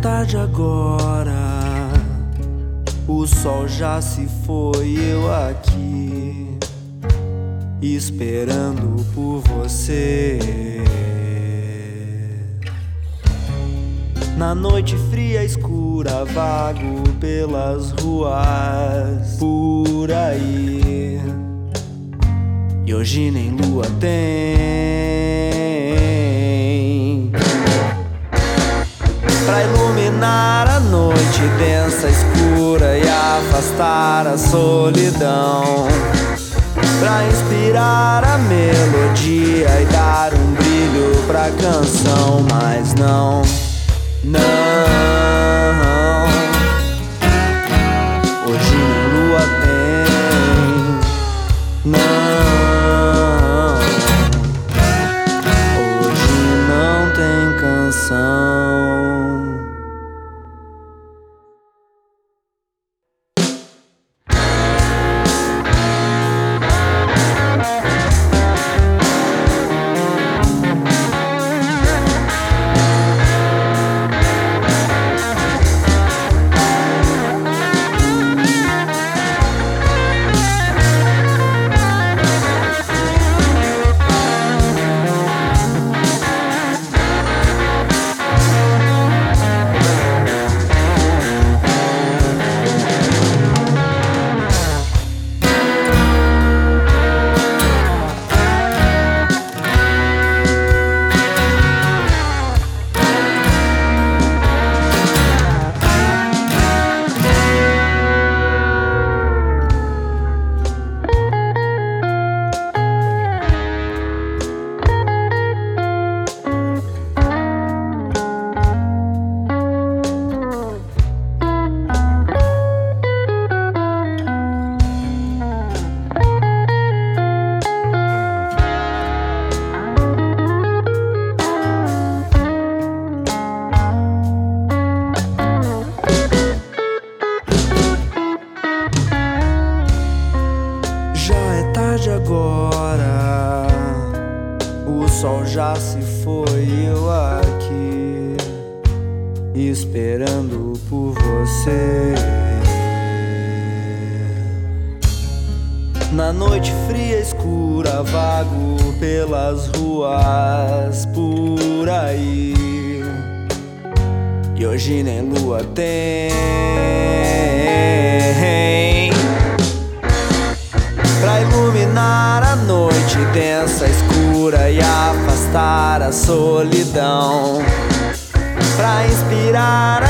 tarde agora. O sol já se foi, eu aqui esperando por você. Na noite fria, escura, vago pelas ruas por aí. E hoje nem lua tem afastar a solidão. Pra inspirar a melodia e dar um brilho pra canção Mas não, não é tarde agora. O sol já se foi, eu aqui esperando por você. Na noite fria, escura, vago pelas ruas por aí. E hoje nem lua tem. Iluminar a noite densa, escura e afastar a solidão. Pra inspirar a